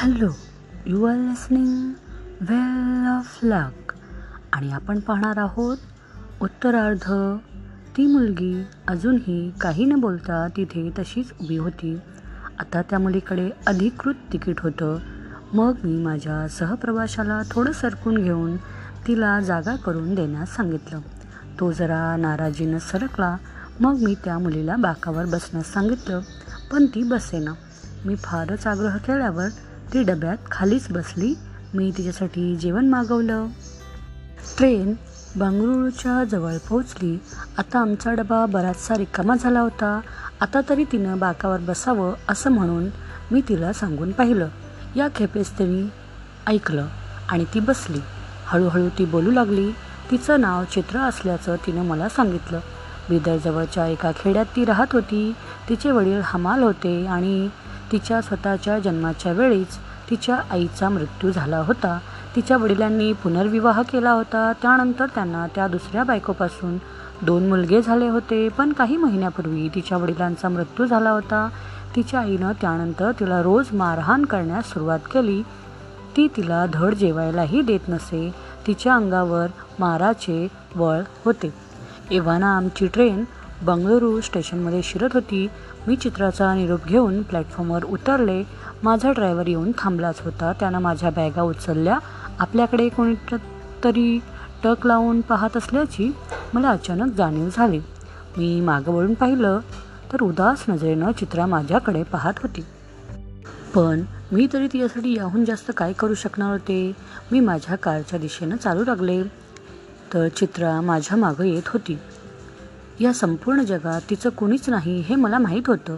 Hello you are listening well of luck आणि आपण पाहणार आहोत उत्तरार्ध. ती मुलगी अजूनही काही न बोलता तिथे तशीच उभी होती. आता त्या मुलीकडे अधिकृत तिकीट होतं. मग मी माझ्या सहप्रवाशाला थोडं सरकून घेऊन तिला जागा करून देण्यास सांगितलं. तो जरा नाराजीनं सरकला. मग मी त्या मुलीला बाकावर बसण्यास सांगितलं. पण ती बसेना. मी फारच आग्रह केल्यावर ती डब्यात खालीच बसली. मी तिच्यासाठी जेवण मागवलं. ट्रेन बंगळुरूच्या जवळ पोहोचली. आता आमचा डबा बराचसा रिकामा झाला होता. आता तरी तिनं बाकावर बसावं असं म्हणून मी तिला सांगून पाहिलं. या खेपेस तिने ऐकलं आणि ती बसली. हळूहळू ती बोलू लागली. तिचं नाव चित्र असल्याचं तिनं मला सांगितलं. बिदरजवळच्या एका खेड्यात ती राहत होती. तिचे वडील हमाल होते आणि तिच्या स्वतःच्या जन्माच्या वेळीच तिच्या आईचा मृत्यू झाला होता. तिच्या वडिलांनी पुनर्विवाह केला होता. त्यानंतर त्यांना त्या दुसऱ्या बायकोपासून दोन मुलगे झाले होते. पण काही महिन्यापूर्वी तिच्या वडिलांचा मृत्यू झाला होता. तिच्या आईनं त्यानंतर तिला रोज मारहाण करण्यास सुरुवात केली. ती तिला धड जेवायलाही देत नसे. तिच्या अंगावर माराचे वळ होते. एव्हाना आमची ट्रेन बंगळुरू स्टेशनमध्ये शिरत होती. मी चित्राचा निरोप घेऊन प्लॅटफॉर्मवर उतरले. माझा ड्रायव्हर येऊन थांबलाच होता. त्यानं माझ्या बॅगा उचलल्या. आपल्याकडे कोणी तरी टक लावून पाहत असल्याची मला अचानक जाणीव झाली. मी मागं वळून पाहिलं तर उदास नजरेनं चित्रा माझ्याकडे पाहत होती. पण मी तरी तिच्यासाठी याहून जास्त काय करू शकणार होते? मी माझ्या कारच्या दिशेनं चालू लागले. तर चित्रा माझ्या मागं येत होती. या संपूर्ण जगात तिचं कोणीच नाही हे मला माहीत होतं.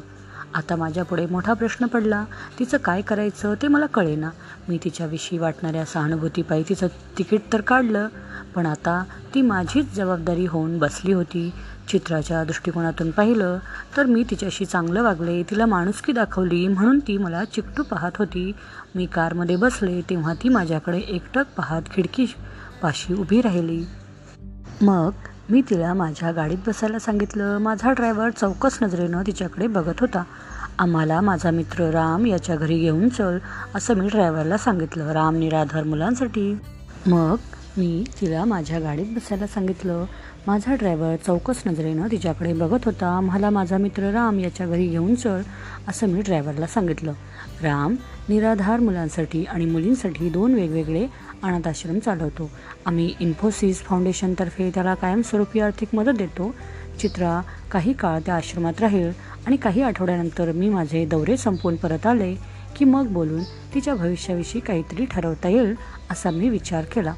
आता माझ्यापुढे मोठा प्रश्न पडला. तिचं काय करायचं ते मला कळेना. मी तिच्याविषयी वाटणाऱ्या सहानुभूतीपायी तिचं तिकीट तर काढलं पण आता ती माझीच जबाबदारी होऊन बसली होती. चित्राच्या दृष्टिकोनातून पाहिलं तर मी तिच्याशी चांगलं वागले तिला माणुसकी दाखवली म्हणून ती मला चिकटू पाहत होती. मी कारमध्ये बसले तेव्हा ती माझ्याकडे एकटक पाहत खिडकी पाशी उभी राहिली. मग मी तिला माझ्या गाडीत बसायला सांगितलं. माझा ड्रायव्हर चौकस नजरेनं तिच्याकडे बघत होता. आम्हाला माझा मित्र राम याच्या घरी घेऊन चल असं मी ड्रायव्हरला सांगितलं. राम निराधार मुलांसाठी. मग मी तिला माझ्या गाडीत बसायला सांगितलं. माझा ड्रायव्हर चौकस नजरेनं तिच्याकडे बघत होता. मला माझा मित्र राम याच्या घरी घेऊन चल असं मी ड्रायव्हरला सांगितलं. राम निराधार मुलांसाठी आणि मुलींसाठी दोन वेगवेगळे अनाथ आश्रम चालवतो. आम्ही इन्फोसिस फाउंडेशनतर्फे त्याला कायमस्वरूपी आर्थिक मदत देतो. चित्रा काही काळ त्या आश्रमात राहील आणि काही आठवड्यानंतर मी माझे दौरे संपवून परत आले की मग बोलून तिच्या भविष्याविषयी काहीतरी ठरवता येईल असा मी विचार केला.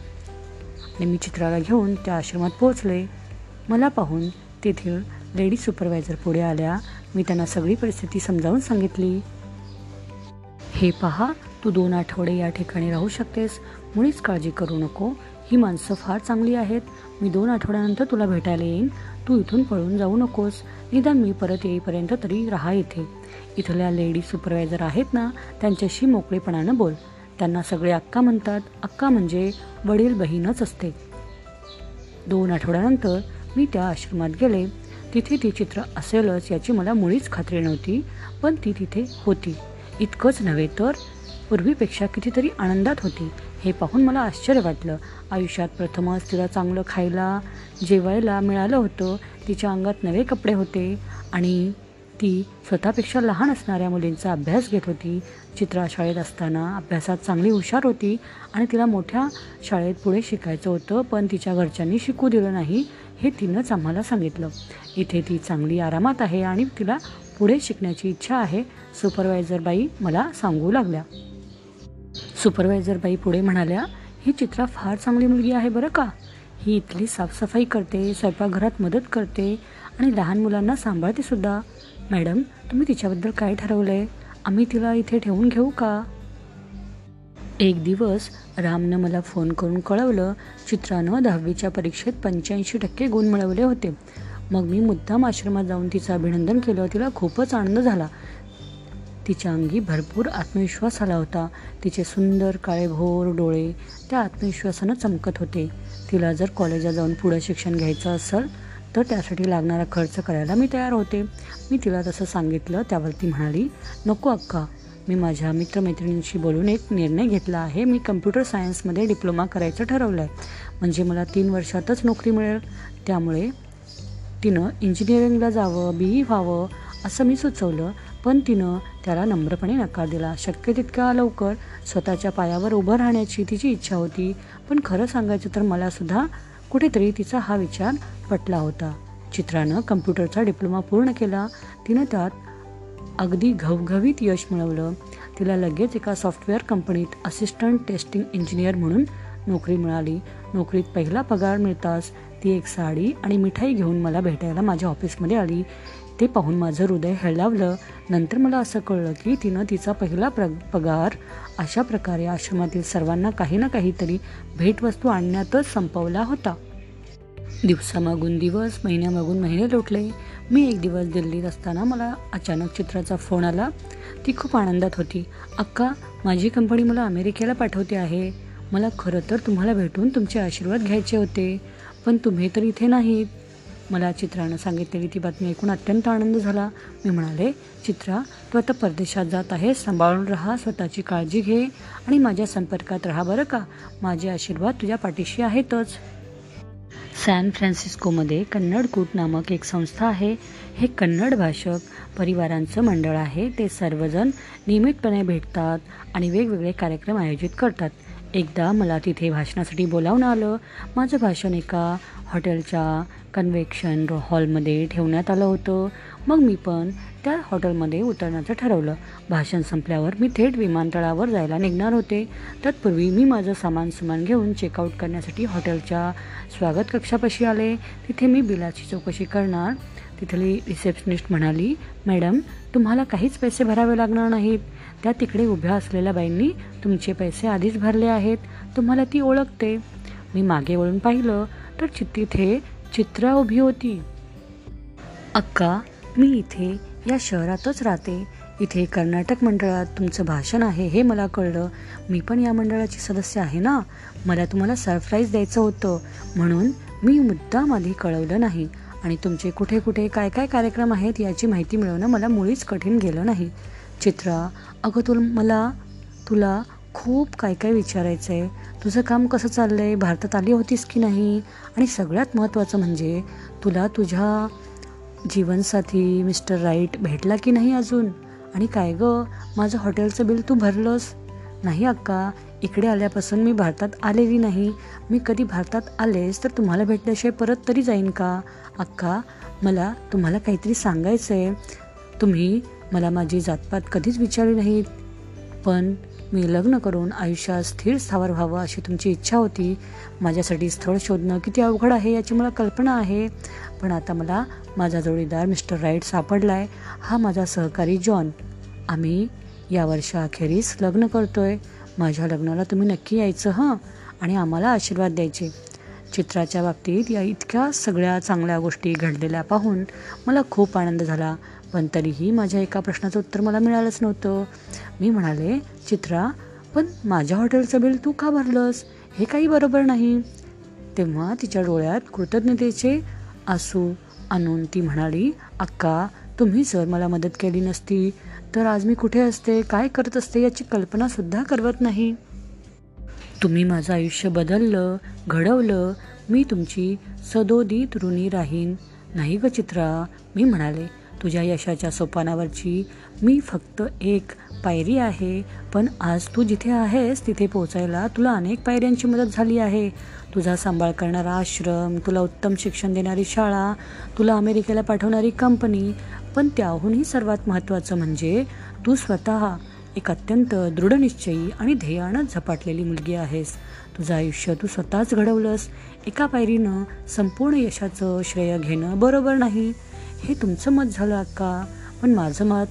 आणि मी चित्राला घेऊन त्या आश्रमात पोहोचले. मला पाहून तेथील लेडी सुपरवायझर पुढे आल्या. मी त्यांना सगळी परिस्थिती समजावून सांगितली. हे पहा तू दोन आठवडे या ठिकाणी राहू शकतेस. मुळीच काळजी करू नको. ही माणसं फार चांगली आहेत. मी दोन आठवड्यानंतर तुला भेटायला येईन. तू इथून पळून जाऊ नकोस. निदान मी परत येईपर्यंत तरी राहा इथे. इथल्या लेडी सुपरवायझर आहेत ना त्यांच्याशी मोकळेपणानं बोल. त्यांना सगळे अक्का म्हणतात. अक्का म्हणजे वडील बहीणच असते. दोन आठवड्यानंतर मी त्या आश्रमात गेले. तिथे ती चित्र असेलच याची मला मुळीच खात्री नव्हती पण ती तिथे होती. इतकंच नव्हे तर पूर्वीपेक्षा कितीतरी आनंदात होती. हे पाहून मला आश्चर्य वाटलं. आयुष्यात प्रथमच तिला चांगलं खायला जेवायला मिळालं होतं. तिच्या अंगात नवे कपडे होते आणि ती स्वतःपेक्षा लहान असणाऱ्या मुलींचा अभ्यास घेत होती. चित्रा शाळेत असताना अभ्यासात चांगली हुशार होती आणि तिला मोठ्या शाळेत पुढे शिकायचं होतं पण तिच्या घरच्यांनी शिकू दिलं नाही हे तिनंच आम्हाला सांगितलं. इथे ती चांगली आरामात आहे आणि तिला पुढे शिकण्याची इच्छा आहे. सुपरवायझर बाई मला सांगू लागल्या. सुपरवायझर बाई पुढे म्हणाल्या ही चित्रा फार चांगली मुलगी आहे बरं का? ही इथली साफसफाई करते स्वयंपाकघरात मदत करते आणि लहान मुलांना सांभाळते सुद्धा. मॅडम तुम्ही तिच्याबद्दल काय ठरवलं आहे आम्ही तिला इथे ठेवून घेऊ का? एक दिवस रामनं मला फोन करून कळवलं चित्रानं दहावीच्या परीक्षेत पंच्याऐंशी टक्के गुण मिळवले होते. मग मी मुद्दाम आश्रमात जाऊन तिचं अभिनंदन केलं. तिला खूपच आनंद झाला. तिच्या अंगी भरपूर आत्मविश्वास आला होता. तिचे सुंदर काळेभोर डोळे त्या आत्मविश्वासानं चमकत होते. तिला जर कॉलेजात जाऊन पुढं शिक्षण घ्यायचं असेल तर त्यासाठी लागणारा खर्च करायला मी तयार होते. मी तिला तसं सांगितलं त्यावर ती म्हणाली नको अक्का मी माझ्या मित्रमैत्रिणींशी बोलून एक निर्णय घेतला आहे. मी कम्प्युटर सायन्समध्ये डिप्लोमा करायचं ठरवलं आहे म्हणजे मला तीन वर्षातच नोकरी मिळेल. त्यामुळे तिनं इंजिनिअरिंगला जावं बी ई व्हावं असं मी सुचवलं. पण तिनं त्याला नम्रपणे नकार दिला. शक्य तितक्या लवकर स्वतःच्या पायावर उभं राहण्याची तिची इच्छा होती. पण खरं सांगायचं तर मलासुद्धा कुठेतरी तिचा हा विचार पटला होता. चित्रानं कम्प्युटरचा डिप्लोमा पूर्ण केला. तिनं त्यात अगदी घवघवीत यश मिळवलं. तिला लगेच एका सॉफ्टवेअर कंपनीत असिस्टंट टेस्टिंग इंजिनियर म्हणून नोकरी मिळाली. नोकरीत पहिला पगार मिळताच ती एक साडी आणि मिठाई घेऊन मला भेटायला माझ्या ऑफिसमध्ये आली. ते पाहून माझं हृदय हेळावलं नंतर मला असं कळलं की तिनं तिचा पहिला प्र पगार अशा प्रकारे आश्रमातील सर्वांना काही ना काहीतरी भेटवस्तू आणण्यातच संपवला होता. दिवसामागून दिवस महिन्यामागून महिने लोटले. मी एक दिवस दिल्लीत असताना मला अचानक चित्राचा फोन आला. ती खूप आनंदात होती. अक्का माझी कंपनी मला अमेरिकेला पाठवते आहे. मला खरं तर तुम्हाला भेटून तुमचे आशीर्वाद घ्यायचे होते. पण तुम्ही तर इथे नाहीत. मला चित्रानं सांगितलेली ती बातमी ऐकून अत्यंत आनंद झाला. मी म्हणाले चित्रा तू आता परदेशात जात आहेस सांभाळून राहा स्वतःची काळजी घे आणि माझ्या संपर्कात राहा बरं का? माझे आशीर्वाद तुझ्या पाठीशी आहेतच. सॅन फ्रान्सिस्कोमध्ये कन्नड कूट नामक एक संस्था आहे. हे कन्नड भाषक परिवारांचं मंडळ आहे. ते सर्वजण नियमितपणे भेटतात आणि वेगवेगळे कार्यक्रम आयोजित करतात. एकदा मला तिथे भाषणासाठी बोलावणं आलं. माझं भाषण एका हॉटेलच्या कन्व्हेक्शन हॉलमध्ये ठेवण्यात आलं होतं. मग मी पण त्या हॉटेलमध्ये उतरण्याचं ठरवलं. भाषण संपल्यावर मी थेट विमानतळावर जायला निघणार होते. तत्पूर्वी मी माझं सामान सुमान घेऊन चेकआउट करण्यासाठी हॉटेलच्या स्वागत कक्षापाशी आले. तिथे मी बिलाची चौकशी करणार. तिथली रिसेप्शनिस्ट म्हणाली मॅडम तुम्हाला काहीच पैसे भरावे लागणार नाहीत. त्या तिकडे उभ्या असलेल्या बाईंनी तुमचे पैसे आधीच भरले आहेत. तुम्हाला ती ओळखते. मी मागे वळून पाहिलं तर चि तिथे चित्रा उभी होती. अक्का मी इथे या शहरातच राहते. इथे कर्नाटक मंडळात तुमचं भाषण आहे हे मला कळलं. मी पण या मंडळाची सदस्य आहे ना? मला तुम्हाला सरप्राईज द्यायचं होतं. म्हणून मी मुद्दाम आधी कळवलं नाही. आणि तुमचे कुठे कुठे काय काय कार्यक्रम आहेत याची माहिती मिळवणं मला मुळीच कठीण गेलं नाही. चित्रा अगं तु मला तुला खूप काय काय विचारायचं आहे तुझं काम कसं चाललं आहे भारतात आली होतीस की नाही? आणि सगळ्यात महत्त्वाचं म्हणजे तुला तुझ्या जीवनसाथी मिस्टर राईट भेटला की नाही अजून? आणि काय गं? माझं हॉटेलचं बिल तू भरलंस? नाही अक्का इकडे आल्यापासून मी भारतात आलेली नाही. मी कधी भारतात आलेस तर तुम्हाला भेटल्याशिवाय परत तरी जाईन का? अक्का मला तुम्हाला काहीतरी सांगायचं आहे तुम्ही मला माझी जातपात कधीच विचारली नाहीत. पण मी लग्न करून आयुष्यात स्थिर स्थावर व्हावं अशी तुमची इच्छा होती. माझ्यासाठी स्थळ शोधणं किती अवघड आहे याची मला कल्पना आहे. पण आता मला माझा जोडीदार मिस्टर राईट सापडला आहे हा माझा सहकारी जॉन. आम्ही या वर्षाअखेरीस लग्न करतो आहे माझ्या लग्नाला तुम्ही नक्की यायचं हं? आणि आम्हाला आशीर्वाद द्यायचे. चित्राच्या बाबतीत या इतक्या सगळ्या चांगल्या गोष्टी घडलेल्या पाहून मला खूप आनंद झाला. पण तरीही माझ्या एका प्रश्नाचं उत्तर मला मिळालंच नव्हतं. मी म्हणाले चित्रा पण माझ्या हॉटेलचं बिल तू का भरलंस? हे काही बरोबर नाही. तेव्हा तिच्या डोळ्यात कृतज्ञतेचे आसू आणून ती म्हणाली अक्का तुम्ही सर मला मदत केली नसती तर आज मी कुठे असते काय करत असते याची कल्पनासुद्धा करवत नाही. तुम्ही माझं आयुष्य बदललं घडवलं मी तुमची सदोदित ऋणी राहीन. नाही ग चित्रा मी म्हणाले तुझ्या यशाच्या सोपानावरची मी फक्त एक पायरी आहे. पण आज तू जिथे आहेस तिथे पोहोचायला तुला अनेक पायऱ्यांची मदत झाली आहे. तुझा सांभाळ करणारा आश्रम तुला उत्तम शिक्षण देणारी शाळा तुला अमेरिकेला पाठवणारी कंपनी पण त्याहूनही सर्वात महत्त्वाचं म्हणजे तू स्वतः एक अत्यंत दृढनिश्चयी आणि ध्येयानं झपाटलेली मुलगी आहेस. तुझं आयुष्य तू स्वतःच घडवलंस. एका पायरीनं संपूर्ण यशाचं श्रेय घेणं बरोबर नाही. हे तुमचं मत झालं का पण माझं मत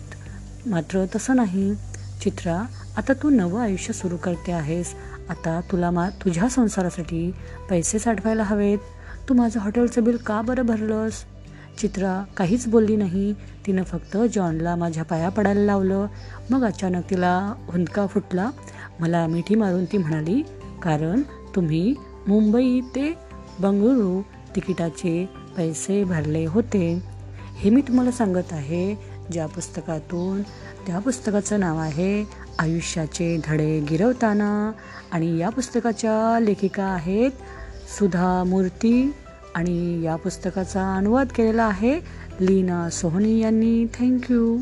मात्र तसं नाही. चित्रा आता तू नवं आयुष्य सुरू करते आहेस. आता तुला मा तुझ्या संसारासाठी पैसे साठवायला हवेत. तू माझं हॉटेलचं बिल का बरं भरलंस? चित्रा काहीच बोलली नाही. तिनं फक्त जॉनला माझ्या पाया पडायला लावलं. मग अचानक तिला हुंदका फुटला. मला मिठी मारून ती म्हणाली कारण तुम्ही मुंबई ते बंगळुरू तिकिटाचे पैसे भरले होते. हे मी तुम्हाला सांगत आहे ज्या पुस्तकातून त्या पुस्तकाचं नाव आहे आयुष्याचे धडे गिरवताना. आणि या पुस्तकाच्या लेखिका आहेत सुधा मूर्ती आणि या पुस्तकाचा अनुवाद केलेला आहे लीना सोहनी यांनी. थँक्यू